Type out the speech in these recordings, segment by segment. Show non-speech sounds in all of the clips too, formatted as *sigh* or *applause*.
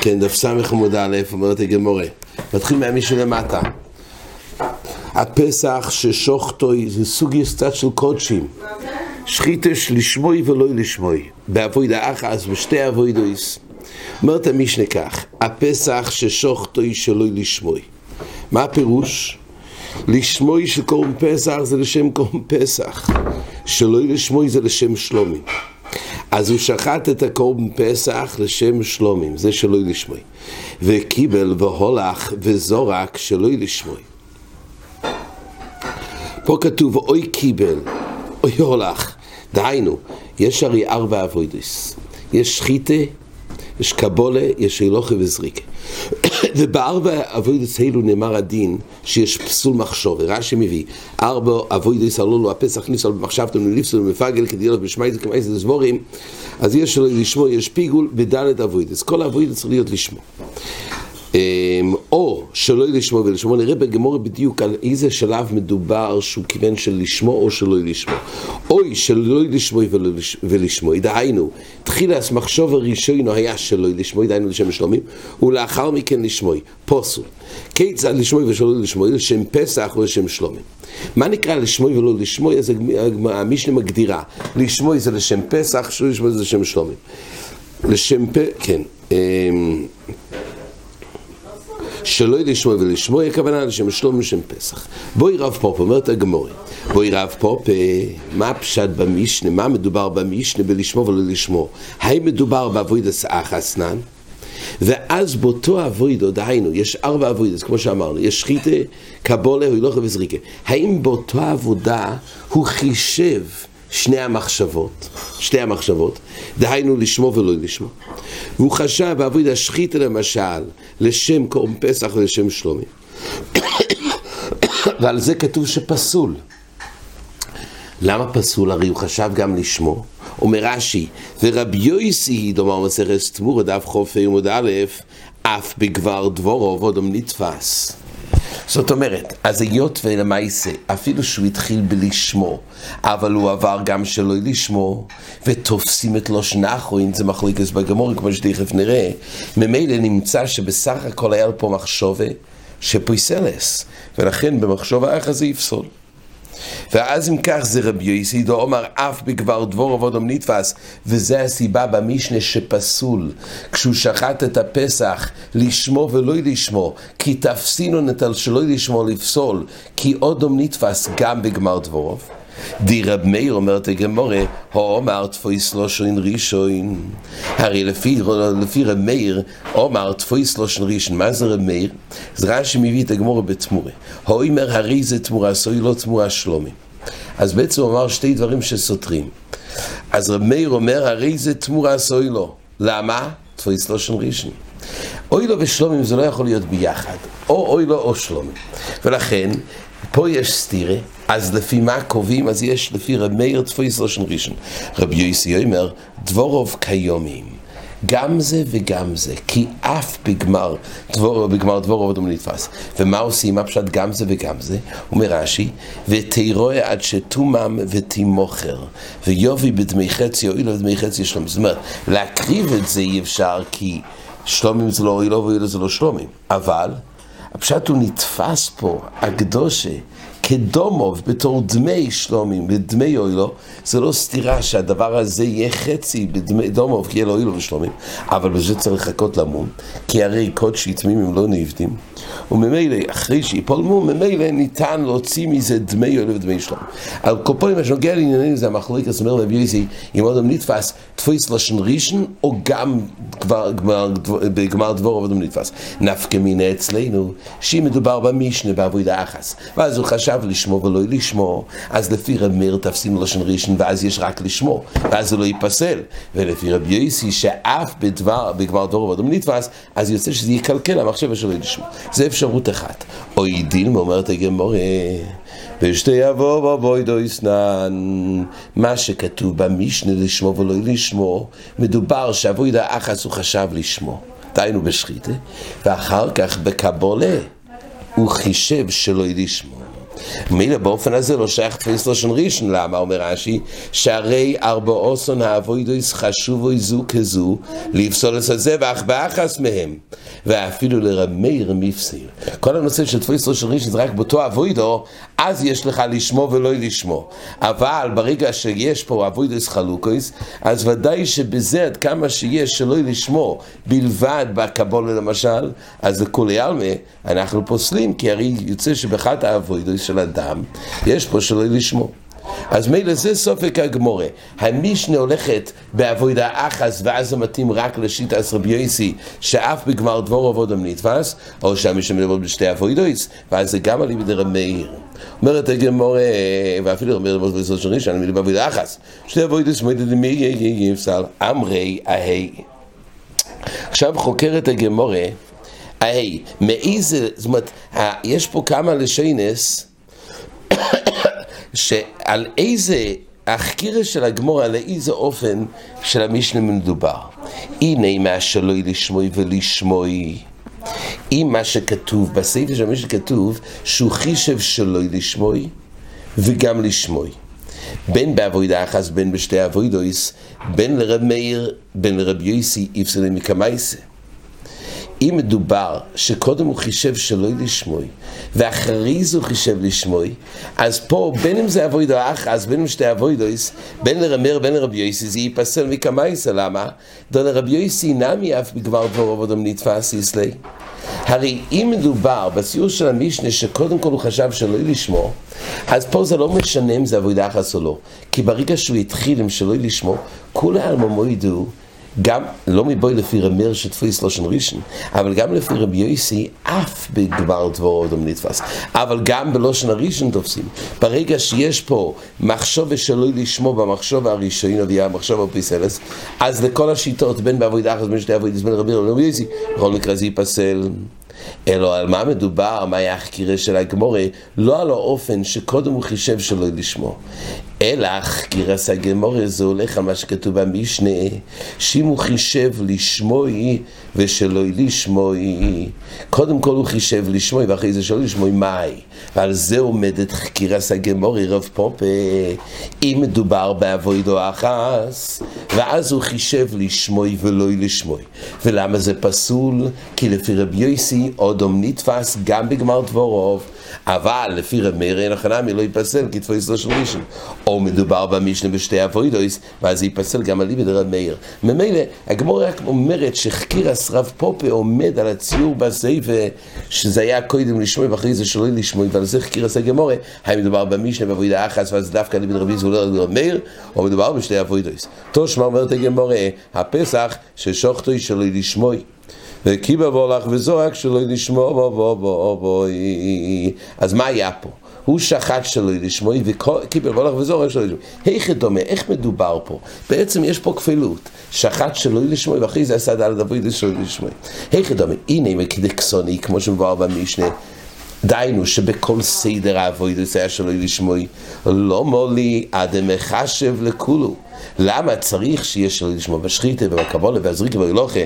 כן, דף סמך עמוד א', אומרת הגמורה. מתחיל מהמישהו למטה. הפסח ששוחטוי זה סוג יסטת של קודשים. שחיתש לשמוי ולא לשמוי. באבוידה אחס ושתי אבוידויס. אומרת המשנה כך, הפסח ששוחטוי שלא לשמוי. מה הפירוש? לשמוי של קורם פסח זה לשם קורם פסח. שלא לשמוי זה לשם שלומי. אז הוא שחט את הקורבן פסח לשם שלומים, זה שלא לשמוי. וקיבל והולך וזורק שלא לשמוי. פה כתוב אוי קיבל, אוי הולך. דהיינו, יש הרי ארבע אבוידוס. יש שחיתה, יש קבולה, יש הילוכה וזריקה. ובארבע אבוידס האלו נאמר הדין שיש פסול מחשוב, רש"י מביא, ארבע אבוידס הללו לו הפסח ניסו במחשבתו נליפסו ומפגל כדי להיות בשמייס וכמייס דסבורים, אז יש לשמו, יש פיגול בדלת אבוידס, כל האבוידס צריך להיות לשמו. אמ, או שלא לשמו ולשמו, נראה בגמור בדיוק על איזה שלב מדובר שהוא כיוון של לשמו או שלא לשמו. אוי שלא לשמו ולשמו, דהיינו, תחילת מחשוב הראשון היה שלא לשמו, דהיינו לשם שלומים, ולאחר מכן לשמו, פוסול. כיצד לשמו ושלא לשמו, לשם פסח או לשם שלומים. מה נקרא לשמו ולא לשמו? אז המשנה מגדירה, לשמו זה לשם פסח, שלא לשמו זה לשם שלמים. לשם פ... כן. שלא לשמו ולשמו, הכוונה לשם שלמים ושם פסח. בעי רב פפא, אומרת הגמרא, בעי רב פפא, מה הפשט במשנה, מה מדובר במשנה בלשמו ולא לשמו? האם מדובר בעבודה אחת תנן? ואז באותה עבודה, דהיינו, יש ארבע עבודות, כמו שאמרנו, יש שחיטה, קבולה, הילוכה וזריקה. האם באותו עבודה הוא חישב שני המחשבות, שתי המחשבות, דהיינו לשמו ולא לשמו. והוא חשב בעבוד השחית למשל, לשם קורם פסח ולשם שלומי. *coughs* ועל זה כתוב שפסול. למה פסול? הרי הוא חשב גם לשמו. אומר רש"י, ורבי יויסי, דומר מסכת תמור, דף חופי עמוד א', אף בגבר דבורו ועודם נתפס. זאת אומרת, אז היות ולמעשה, אפילו שהוא התחיל בלשמו, אבל הוא עבר גם שלא לשמו, ותופסים את לושן אחרון, זה מחליקס בגמור, כמו שתכף נראה, ממילא נמצא שבסך הכל היה פה מחשובה שפויסלס, ולכן במחשוב אחר זה יפסול. ואז אם כך זה רבי יסידו אומר אף בגבר דבור עבודם נתפס וזה הסיבה במשנה שפסול כשהוא שחט את הפסח לשמו ולא לשמו כי תפסינו נטל שלא לשמו לפסול כי אודום נתפס גם בגמר דבורוב די רב מאיר אומרת הגמורה, אומר תפויס לושן ראשון. הרי לפי, לפי רב מאיר, אומר תפויס לושן ראשון. מה זה רב מאיר? זה רש"י מביא את הגמורה בתמורה. אומר הרי זה תמורה סוי לא תמורה שלומי. אז בעצם הוא אמר שתי דברים שסותרים. אז רב מאיר אומר הרי זה תמורה סוי לא. למה? תפויס לושן ראשון. אוי לו ושלומים זה לא יכול להיות ביחד, או אוי לו או שלומים. ולכן, פה יש סתירה, אז לפי מה קובעים? אז יש לפי רב מאיר תפויס ראשון ראשון. רבי יוסי אומר, דבורוב כיומים. גם זה וגם זה, כי אף בגמר דבור, בגמר דבור עובד נתפס. ומה עושים? מה פשוט גם זה וגם זה? אומר רש"י, ותירואה עד שתומם ותימוכר, ויובי בדמי חצי או אילו בדמי חצי שלום. זאת אומרת, להקריב את זה אי אפשר כי שלומים זה לא אילו ואילו זה לא שלומים. אבל, הפשט הוא נתפס פה, הקדושה. כדומוב, בתור דמי שלומים, בדמי אוילו, זה לא סתירה שהדבר הזה יהיה חצי בדמי דומוב, כי יהיה לו אוילו ושלומים, אבל בזה צריך לחכות למום, כי הרי קודשי תמימים לא נבדים, וממילא, אחרי שיפול מום, ממילא ניתן להוציא מזה דמי אוילו ודמי שלומים. על כל פעמים, מה שנוגע לעניינים זה המחלוקת, זאת אומרת, רבי יוסי, אם אדם נתפס, תפוס לשון ראשון, או גם בגמר דבור אדם נתפס. נפקא מינה אצלנו, שאם מדובר במשנה, בעבודה אחס, ואז הוא חשב חייב לשמור ולא לשמור, אז לפי רב מאיר תפסים לשון ראשון ואז יש רק לשמור, ואז זה לא ייפסל. ולפי רבי יוסי שאף בדבר, בגמר דור ואדום נתפס, אז יוצא שזה יקלקל המחשבה שלו לשמור. זה אפשרות אחת. או ידין, אומרת הגמורה, ושתי אבוא ואבוי דו יסנן, מה שכתוב במשנה לשמור ולא לשמור, מדובר שאבוי דה אחס הוא חשב לשמור. דהיינו בשחיתה, ואחר כך בקבולה הוא חישב שלא לשמור. מילא באופן הזה לא שייך תפיס לשון ראשון, למה אומר רש"י? שהרי ארבעוסון האבוידויס חשובוי זו כזו לפסול את זה ואח באחס מהם ואפילו לרמי רמיפסיל. כל הנושא של תפיס לשון ראשון זה רק באותו אבוידו, אז יש לך לשמו ולא לשמו. אבל ברגע שיש פה אבוידויס חלוקויס, אז ודאי שבזה עד כמה שיש שלא לשמו בלבד בקבולה למשל, אז לכולי עלמה אנחנו פוסלים, כי הרי יוצא שבאחת האבוידויס של אדם, יש פה שלא לשמו. אז מילא זה סופק הגמורה. המשנה הולכת באבוידה אחס ואז זה מתאים רק לשיטה רבי יויסי שאף בגמר דבור עבודם נתפס, או שהמשנה מדבר בשתי אבוידויס, ואז זה גם עלי בדרם מאיר. אומרת הגמורה, ואפילו אומר למות בסוד שני, שאני מילה באבוידה אחס. שתי אבוידויס מועדת למי יפסל, אמרי אהי. עכשיו חוקרת הגמורה, אהי, מאיזה, זאת אומרת, יש פה כמה לשיינס, שעל איזה החקירה של הגמור, על איזה אופן של המשנה מדובר. הנה מה שלא לשמוי ולשמוי. אם מה שכתוב, בסעיף של המשנה כתוב שהוא חישב שלא לשמוי וגם לשמוי. בין באבוידה אחת, בין בשתי אבוידויס, בין לרב מאיר, בין לרב יויסי, איפסלי מקמייסה. אם מדובר שקודם הוא חישב שלא לשמוי, ואחרי זה הוא חישב לשמוי, אז פה, בין אם זה אבוידו אז בין אם שתי אבוידויס, בין לרמר, בין לרבי יויסי, זה ייפסל מקמייסה, למה? דו לרבי יויסי נמי אף בגבר דבור עבודם נתפס יסלי. הרי אם מדובר בסיור של המשנה שקודם כל הוא חשב שלא לשמו, אז פה זה לא משנה אם זה אבוידה אחת או לא. כי ברגע שהוא התחיל עם שלא לשמו, כולי עלממו ידעו גם, לא מבוי לפי רמר שתפוס לושן ראשון, אבל גם לפי רבי יויסי, אף בגבר דבור אדם נתפס. אבל גם בלושן הראשון תופסים. ברגע שיש פה מחשוב שלא לשמו במחשוב הראשון, או המחשוב הפיסלס, אז לכל השיטות, בין בעבודה אחת, בין שתי עבודות, בין רבי יויסי, בכל מקרה זה ייפסל. אלא על מה מדובר, מה היה החקירה של הגמורה, לא על האופן שקודם הוא חישב שלא לשמו, אלא חקירס הגמורה זה הולך על מה שכתוב במשנה, שאם הוא חישב לשמוי ושלא לשמוי, קודם כל הוא חישב לשמוי ואחרי זה שלא לשמוי מאי, ועל זה עומדת חקירס הגמורה רב פופה, אם מדובר באבוידו אחס, ואז הוא חישב לשמוי ולא לשמוי. ולמה זה פסול? כי לפי רבי יויסי אודום נתפס גם בגמר דבורוב. אבל לפי רב מאיר אין החנמי לא ייפסל כתפויס לא של ראשון. או מדובר במשנה בשתי אבוידויס, ואז ייפסל גם על ליבד רב מאיר. ממילא, הגמור רק אומרת שחקירס רב פופה עומד על הציור בסעיף שזה היה קודם לשמוע ואחרי זה שלא לשמוע, ועל זה חקירס הגמורה, האם מדובר במשנה באבוידה אחת, ואז דווקא ליבד רבי זה לא רב מאיר, או מדובר בשתי אבוידויס. תושמע אומרת הגמורה, הפסח ששוחטוי שלא לשמוע. וקיבל בולך וזורק שלא לשמוע בו בו בו בו אז מה היה פה? הוא שחט שלא לשמוע וקיבל בולך וזורק שלא לשמוע. איך דומה, איך מדובר פה? בעצם יש פה כפילות. שחט שלא לשמוע ואחרי זה עשה דל דוד שלא לשמוע. איך דומה, הנה מקדקסוני כמו שמבואר במשנה. דיינו שבכל סדר האבוידוס היה שלא לשמוע, לא מולי אדם מחשב לכולו. למה צריך שיהיה שלא לשמוע בשחיתה ובקבולה והזריקה ובלוכה?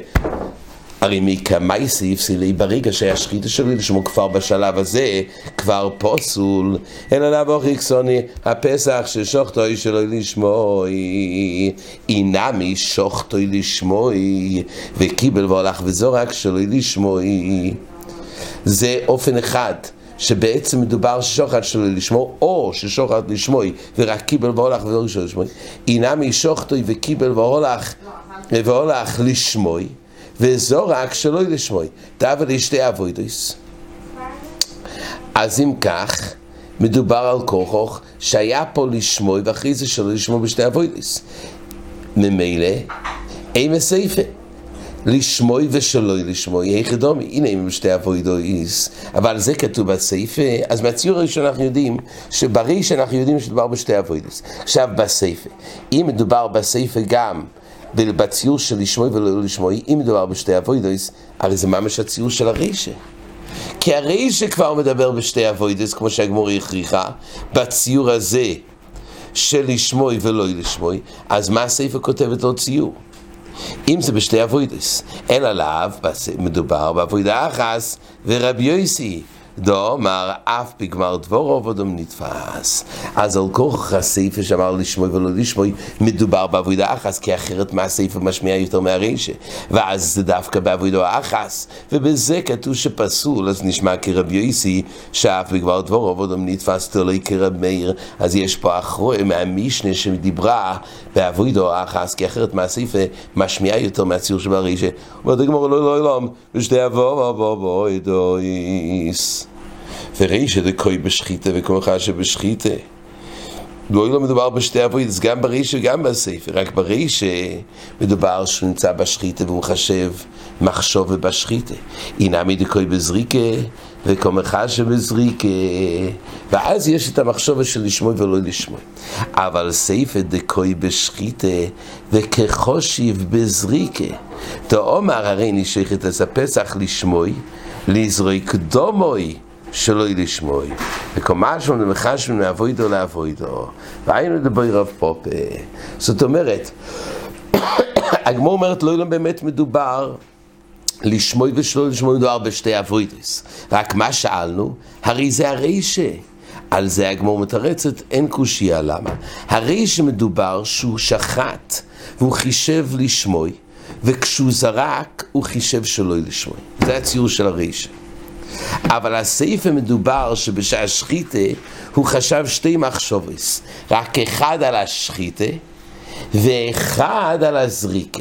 הרי מקמייסי הפסילי ברגע שהיה שחיטה שלו לשמו כבר בשלב הזה כבר פוסול. אלא לבוא חיקסוני הפסח ששוחטוי שלו לשמוי. אינמי שוחטוי לשמוי וקיבל והולך וזורק שלו לשמוי. זה אופן אחד שבעצם מדובר ששוחט שלו לשמו, או ששוחט לשמוי ורק קיבל והולך וזורק שלו לשמוי. אינמי שוחטוי וקיבל והולך והולך לשמוי וזורק שלא לשמוי. דאבה לשתי אבוידוס. אז אם כך, מדובר על כוחוך שהיה פה לשמוי ואחרי זה שלא לשמוי בשתי אבוידוס. ממילא, אין מסייפה. לשמוי ושלא לשמוי, איך דומי, הנה אם שתי אבוידויס, אבל זה כתוב בסייפה, אז מהציור הראשון אנחנו יודעים, שברי שאנחנו יודעים שמדובר בשתי אבוידוס. עכשיו בסייפה, אם מדובר בסייפה גם בציור של לשמוי ולא לשמוי, אם מדובר בשתי אבוידויס, הרי זה ממש הציור של הרישה. כי הרישה כבר מדבר בשתי אבוידויס, כמו שהגמור הכריחה, בציור הזה של לשמוי ולא לשמוי, אז מה הספר כותבת לו ציור? אם זה בשתי אבוידוס, אין עליו מדובר באבוידה אחס ורבי יויסי דאמר אף בגמר דבורו עבודום נתפס. אז על כוח הסעיפה שאמר לשמוי ולא לשמוי, מדובר בעבודה אחס, כי אחרת מה הסעיפה משמיע יותר מהרישה. ואז זה דווקא בעבודה אחס. ובזה כתוב שפסול, אז נשמע כרב יויסי, שאף בגמר דבורו עבודום נתפס תלוי כרב מאיר. אז יש פה אחרוי מהמישנה שדיברה בעבודה אחס, כי אחרת מה הסעיפה משמיע יותר מהציור שברישה. ודגמר לא לא לא, בשתי אבו אבו אבו אבו ורישא דקוי בשחיתה וכמוך שבשחיתה. לא לא מדובר בשתי אבוידס, גם ברישא וגם בספר, רק ברישא מדובר שהוא נמצא בשחיתה והוא מחשב מחשוב בשחיתה. אינמי דקוי בזריקה וכמוך שבזריקה. ואז יש את המחשוב של לשמוע ולא לשמוע. אבל ספר דקוי בשחיתה וכחושיב בזריקה. תאמר הרי נשך את הפסח לשמוי, לזרוק דומוי. שלא לשמוי. וקומה שם למחשב מאבוידו לאבוידו. והיינו לדבר רב פופה. זאת אומרת, *coughs* הגמור אומרת, לא באמת מדובר לשמוי ושלא לשמוי מדובר בשתי אבוידס. רק מה שאלנו? הרי זה הרישה. על זה הגמור מתרצת, אין קושייה למה. הרי שמדובר שהוא שחט והוא חישב לשמוי, וכשהוא זרק הוא חישב שלא לשמוי. זה הציור של הרישה. אבל הסעיף מדובר שבשעה שחיתה הוא חשב שתי מחשובס, רק אחד על השחיתה ואחד על הזריקה.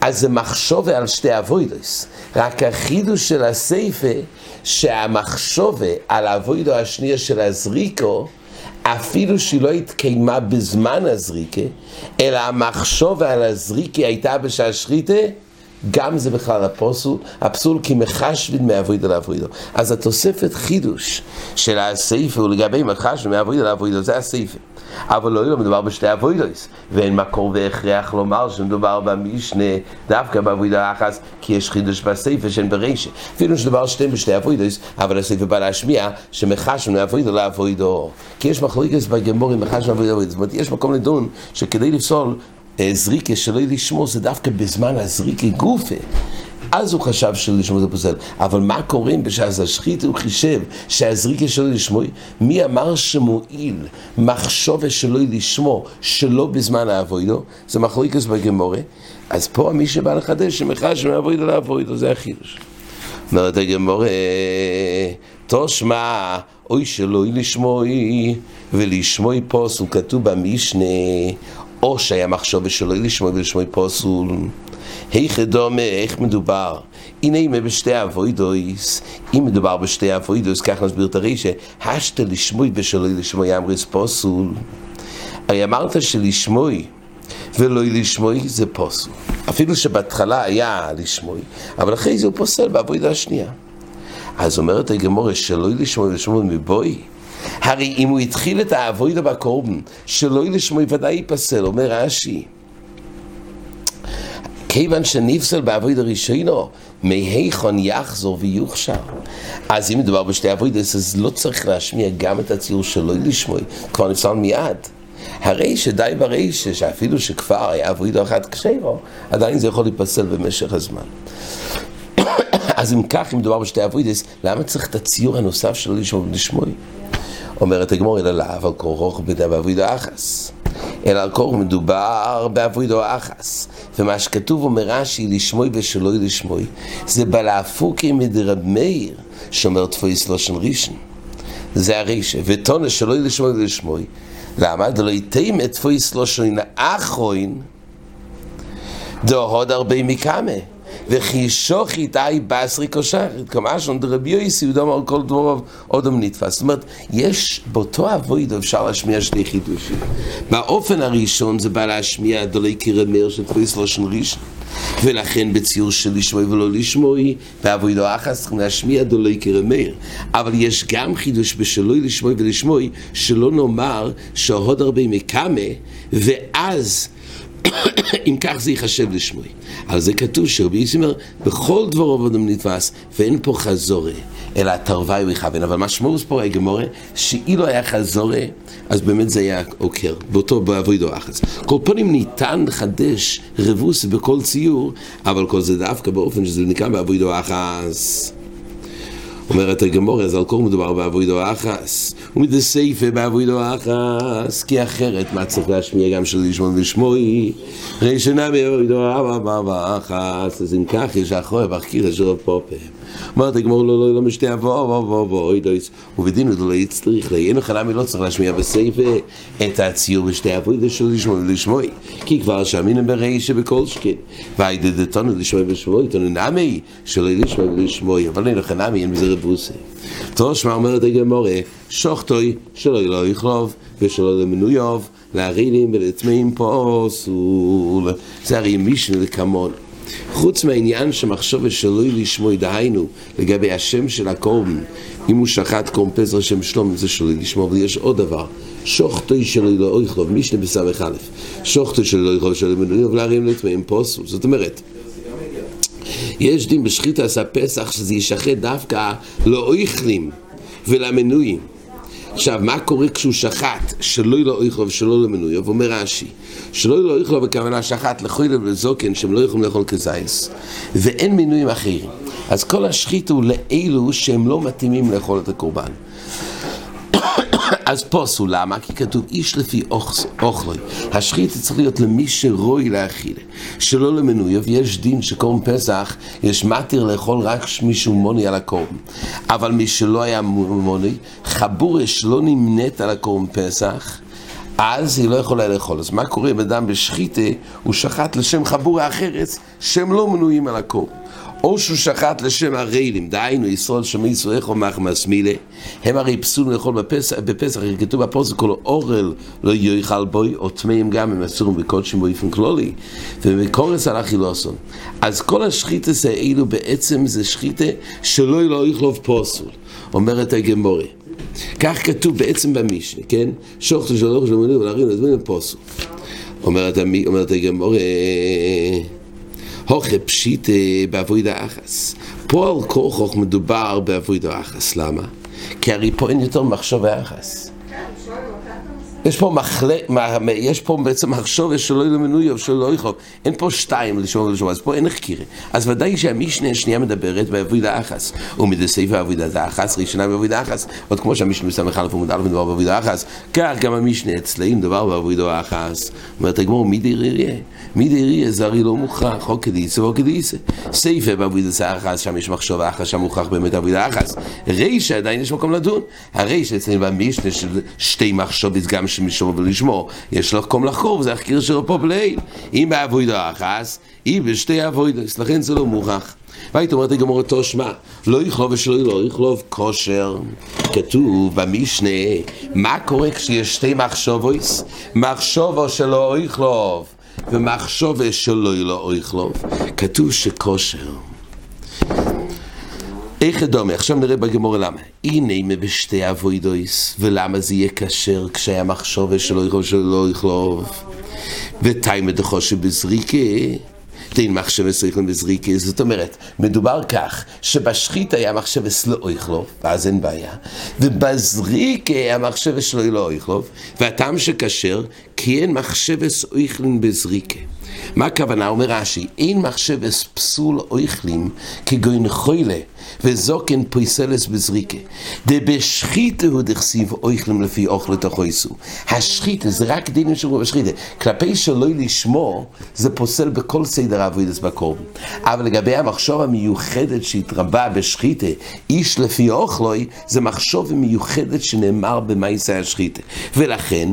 אז זה מחשובה על שתי אבוידוס. רק החידוש של הסייפה, שהמחשובה על האבוידו השנייה של הזריקו, אפילו שהיא לא התקיימה בזמן הזריקה, אלא המחשובה על הזריקה הייתה בשעה שחיתה, גם זה בכלל הפוסול, הפסול כי מחשבין מאבוידו לאבוידו. אז התוספת חידוש של הסעיף הוא לגבי מחשבין מאבוידו לאבוידו, זה הסעיף. אבל לא, לא מדובר בשתי אבוידוס, ואין מקור והכרח לומר שמדובר במשנה דווקא באבוידו האחס, כי יש חידוש בסעיף שאין ברישה. אפילו שדובר שתיהם בשתי אבוידוס, אבל הסעיף בא להשמיע שמחשבין מאבוידו לאבוידו. כי יש מחלוקת בגמורים מחשבין מאבוידו לאבוידו. זאת אומרת, יש מקום לדון שכדי לפסול זריקה שלא לשמור זה דווקא בזמן הזריקה גופה. אז הוא חשב שלשמור זה פוסל. אבל מה קורה אם בשעה השחית הוא חישב שהזריקה שלו לשמור? מי אמר שמועיל מחשובה שלא לשמור שלא בזמן האבוידו? זה מחלוקס בגמורה. אז פה מי שבא לחדש שמחש מאבוידו לאבוידו, זה החידוש. אומרת הגמורה, תושמע, אוי שלא לשמוי, ולשמוי פוסל, כתוב במשנה, או שהיה מחשוב שלא לשמוע ולשמוע פוסול. היכ דומה, איך מדובר? הנה אם בשתי אבוידויס, אם מדובר בשתי אבוידויס, כך נסביר את הרישה, השתה לשמוי ושלא לשמוי אמריס פוסול. הרי אמרת שלשמוי ולא לשמוי זה פוסול. אפילו שבהתחלה היה לשמוי, אבל אחרי זה הוא פוסל באבוידה השנייה. אז אומרת הגמורה שלא לשמוי ולשמוי מבואי, הרי אם הוא התחיל את האבוידה בקורבן, שלא לשמוי ודאי ייפסל, אומר רש"י. כיוון שנפסל באבוידה ראשינו, מהיכון יחזור ויוכשר. אז אם מדובר בשתי אבוידס, אז לא צריך להשמיע גם את הציור שלא לשמוי, כבר נפסל מיד. הרי שדי ברי שאפילו שכבר היה אבוידו אחת כשרו, עדיין זה יכול להיפסל במשך הזמן. *coughs* אז אם כך, אם מדובר בשתי אבוידס, למה צריך את הציור הנוסף שלא לשמוי ולשמוי? אומרת הגמור, אלא לאו על כורוך באבוידו אחס. אלא על כורוך מדובר באבוידו אחס. ומה שכתוב אומר רש"י, לשמוי ושלא לשמוי, זה בלהפוקי מדרב מאיר, שאומר תפויס לושן ראשון. זה הרישה, ותונה שלא לשמוי ולשמוי. למה? דלא יתאים את תפויס לושן אחרוין, דהוד הרבה מקמה. וכי שוחית אי בסרי כושרת, כמה שם דרבי יויסי הוא על כל דבורוב אודם נתפס. זאת אומרת, יש באותו אבוידו אפשר להשמיע שני חידושים. באופן הראשון זה בא להשמיע דולי קרמר של תפויס לושן ראשון. ולכן בציור של לשמוי ולא לשמוי, באבוידו אחס צריכים להשמיע דולי קרמר. אבל יש גם חידוש בשלוי לשמוי ולשמוי, שלא נאמר שהוד הרבה מקמה, ואז אם כך זה ייחשב לשמוי. על זה כתוב שרבי יוסי אומר, בכל דבור עבודם נתפס, ואין פה חזורה, אלא תרווי ויכוון. אבל מה משמעות פה הגמורה, שאילו היה חזורה, אז באמת זה היה עוקר, באותו בעבודו אחס. כל פנים ניתן לחדש רבוס בכל ציור, אבל כל זה דווקא באופן שזה נקרא בעבודו אחס. אומרת הגמור, אז על כל מדובר באבוידו אחס, ומדסייפה באבוידו אחס, כי אחרת מה צריך להשמיע גם של לשמוע ולשמועי, ראשונה באבוידו אחס, אז אם כך יש אחורה בחקירה של הפופם. אומרת הגמור לא לא לא משתי אבו אבו אבו אבו אוי דויס ובדין לו לא יצטריך לי אין חלמי לא צריך להשמיע בסייפה את הציור בשתי אבו זה של לשמוע ולשמוע כי כבר שאמינם בראי שבכל שקין והידדתנו לשמוע ולשמוע תנו נמי שלא לשמוע ולשמוע אבל אין נמי אין בזה רבוסי תושמע אומרת הגמור שוכתוי שלא לא יכלוב ושלא למנויוב להרינים ולטמאים פוסול זה הרי מישנה לקמון חוץ מהעניין שמחשוב שלוי לשמוע, דהיינו, לגבי השם של הקורבן, אם הוא שחט קורבן פסח שם שלום, זה שלוי לשמוע, אבל יש עוד דבר, שוחטוי שלוי לא אויכלוב, משנה א', שוחטוי שלוי לא אויכלוב שלוי מנויים, להרים לטמאים פוסו, זאת אומרת, יש דין בשחיטה עשה פסח שזה ישחט דווקא לאויכלים ולמנויים עכשיו, מה קורה כשהוא שחט שלא יהיה לו איכלו ושלא למנוי? ואומר רש"י, שלא יהיה לו איכלו בכוונה שחט לחוילה ולזוקן שהם לא יכולים לאכול כזייס, ואין מינויים אחרים. אז כל השחית הוא לאלו שהם לא מתאימים לאכול את הקורבן. אז פוסו, למה? כי כתוב איש לפי אוכלוי. השחית צריך להיות למי שרוי לאכילה, שלא למנויו, יש דין שקורם פסח, יש מתיר לאכול רק מישהו מוני על הקורם. אבל מי שלא היה מוני, חבורה שלא נמנית על הקורם פסח, אז היא לא יכולה לאכול. אז מה קורה אם אדם בשחיתה, הוא שחט לשם חבורה אחרת, שהם לא מנויים על הקורם. או שהוא שחט לשם הרעילים, דהיינו ישראל שמי ישראל איך אומר מילה, הם הרי פסולים לאכול בפסח, בפסח, כתוב בפוסק כל אורל לא יאכל בוי, או טמאים גם הם אסורים בקודשים באופן כלולי, ובקורס על החילוסון. אז כל השחיטה האלו בעצם זה שחיטה שלא לא יכלוב פוסול, אומרת הגמורה. כך כתוב בעצם במשנה, כן? שוחטו של אוכל של מוני ולהרים לזמן פוסול. אומרת הגמורה הוכה פשיט באבוידה אחס. פה על כוכוך מדובר באבוידה אחס, למה? כי הרי פה אין יותר מחשבה אחס. יש פה מחלה, יש פה בעצם מחשוב שלא יהיה מנוי או שלא יכלוב. אין פה שתיים לשמוע ולשמוע, אז פה אין חקירה. אז ודאי שהמשנה השנייה מדברת בעבודה אחס. ומדסעיף העבודה אחס, ראשונה בעבודה אחס. עוד כמו שהמשנה מסמך א' עמוד א' מדובר בעבודה אחס, כך גם המשנה אצלם מדובר בעבודה אחס. אומרת הגמור, מי דיריה? מי דיריה זה הרי לא מוכרח, או כדיסה או כדיסה. סעיפה בעבודה אחס, שם יש מחשוב אחס, שם מוכרח באמת עבודה אחס. רישה עדיין יש מקום לדון. הרישה אצלנו במשנה של שתי מחשובת גם שמשמור ולשמור, יש לך קום לחקור, וזה החקיר שלו פה בליל. אם באבוידו אחס, היא בשתי אבוידוס, לכן זה לא מוכח. והיית אומרת לגמור אותו שמע, לא יכלוב ושלא לא יכלוב כושר. כתוב במשנה, מה קורה כשיש שתי מחשבויס? מחשבו שלא יכלוב ומחשבו שלא לא יכלוב. כתוב שכושר. איך דומה? עכשיו נראה בגמור למה. הנה בשתי אבוידויס, ולמה זה יהיה כשר כשהיה מחשוב שלא יכלוב שלא יכלוב? ותיימא דחושי בזריקה. דין מחשבס איכלם בזריקה, זאת אומרת, מדובר כך, שבשחית היה מחשבס לא איכלוב, ואז אין בעיה, ובזריקה היה מחשבס לא איכלוב, והטעם שכשר, כי אין מחשבס איכלם בזריקה. מה הכוונה? אומר רש"י, אין מחשבס פסול איכלים כגוין חוילה וזוקן פויסלס בזריקה. דבשחיתה הוא דכסיב אויכלים לפי אוכלת החויסו. השחיתה זה רק דינים שקוראים בשחיתה. כלפי שלא לשמור, זה פוסל בכל סדר אבוידס בקורבן. אבל לגבי המחשוב המיוחדת שהתרבה בשחיתה, איש לפי אוכלוי, זה מחשוב מיוחדת שנאמר במאיסי השחיתה. ולכן,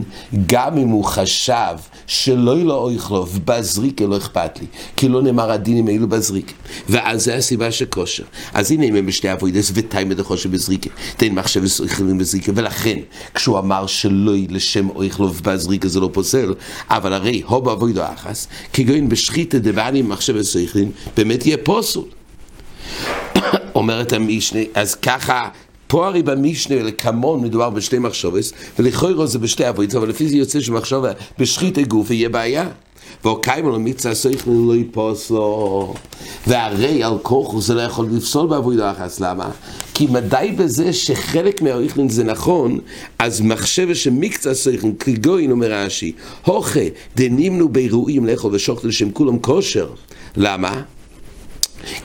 גם אם הוא חשב שלא לא אויכלוב, בזריקה לא אכפת לי, כי לא נאמר הדינים האלו בזריקה. ואז זה הסיבה של כושר. אז הנה אם בשתי אבוידס ותיימא דחושב בזריקה, תן מחשב אויכלים בזריקה, ולכן כשהוא אמר שלא לשם אויכלוב בזריקה זה לא פוסל, אבל הרי הו באבוידו אחס, כגוין בשחיתא דבעני מחשב אויכלים, באמת יהיה פוסול. *coughs* אומרת המשנה, אז ככה פה הרי במשנה לכמון מדובר בשתי מחשובס, ולכאורה זה בשתי אבוידס, אבל לפי זה יוצא שמחשבה בשחית גוף יהיה בעיה. ואוקיימו למיצה סייכלין לא יפוס לו. והרי על כוחו זה לא יכול לפסול בעבודה אחת, למה? כי מדי בזה שחלק מהאיכלין זה נכון, אז מחשבה שמקצה סייכלין, כגוין אומר רש"י, הוכה דנימנו באירועים לאכול ושוחט לשם כולם כושר. למה?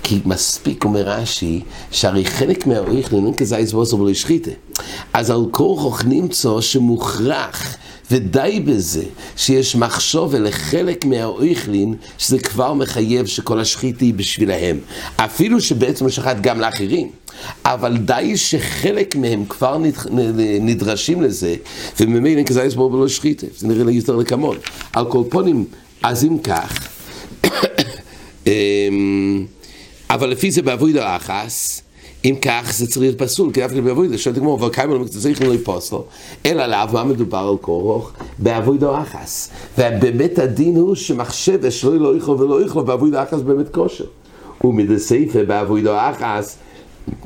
כי מספיק, אומר רש"י, שהרי חלק מהאויך לנון כזייס בוסר ולא השחיתה. אז על כורחוך נמצא שמוכרח ודי בזה שיש מחשוב לחלק מהאויכלין שזה כבר מחייב שכל השחיתה היא בשבילהם. אפילו שבעצם שחט גם לאחרים. אבל די שחלק מהם כבר נדרשים לזה וממילא כזה יש בו ולא שחיתה זה נראה לי יותר לקמון על כל פונים אז אם כך *coughs* אמ, אבל לפי זה בעבוד האחס אם כך זה צריך פסול, כי דווקא בעבודה, שואלת הגמור, אבל כמה לא צריך לא לפוסל, אלא עליו מה מדובר על כורוך? בעבודה אחס. ובאמת הדין הוא שמחשב שלא לא יכלו ולא יכלו בעבודה אחס באמת כושר. ומדסייפה בעבודה אחס,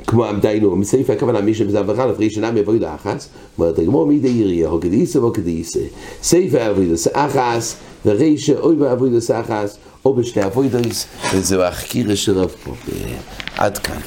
כמו דיינו, מסייפה הכוונה מי שבזה אברכה לפרי שנה מעבודה אחס, אומרת הגמור מידי עירייה, או כדיסה או כדיסה, סייפה עבודה אחס, ורישה אוי בעבודה אחס, או בשתי אבוידויס, וזהו החקירה של רב פופר. עד כאן.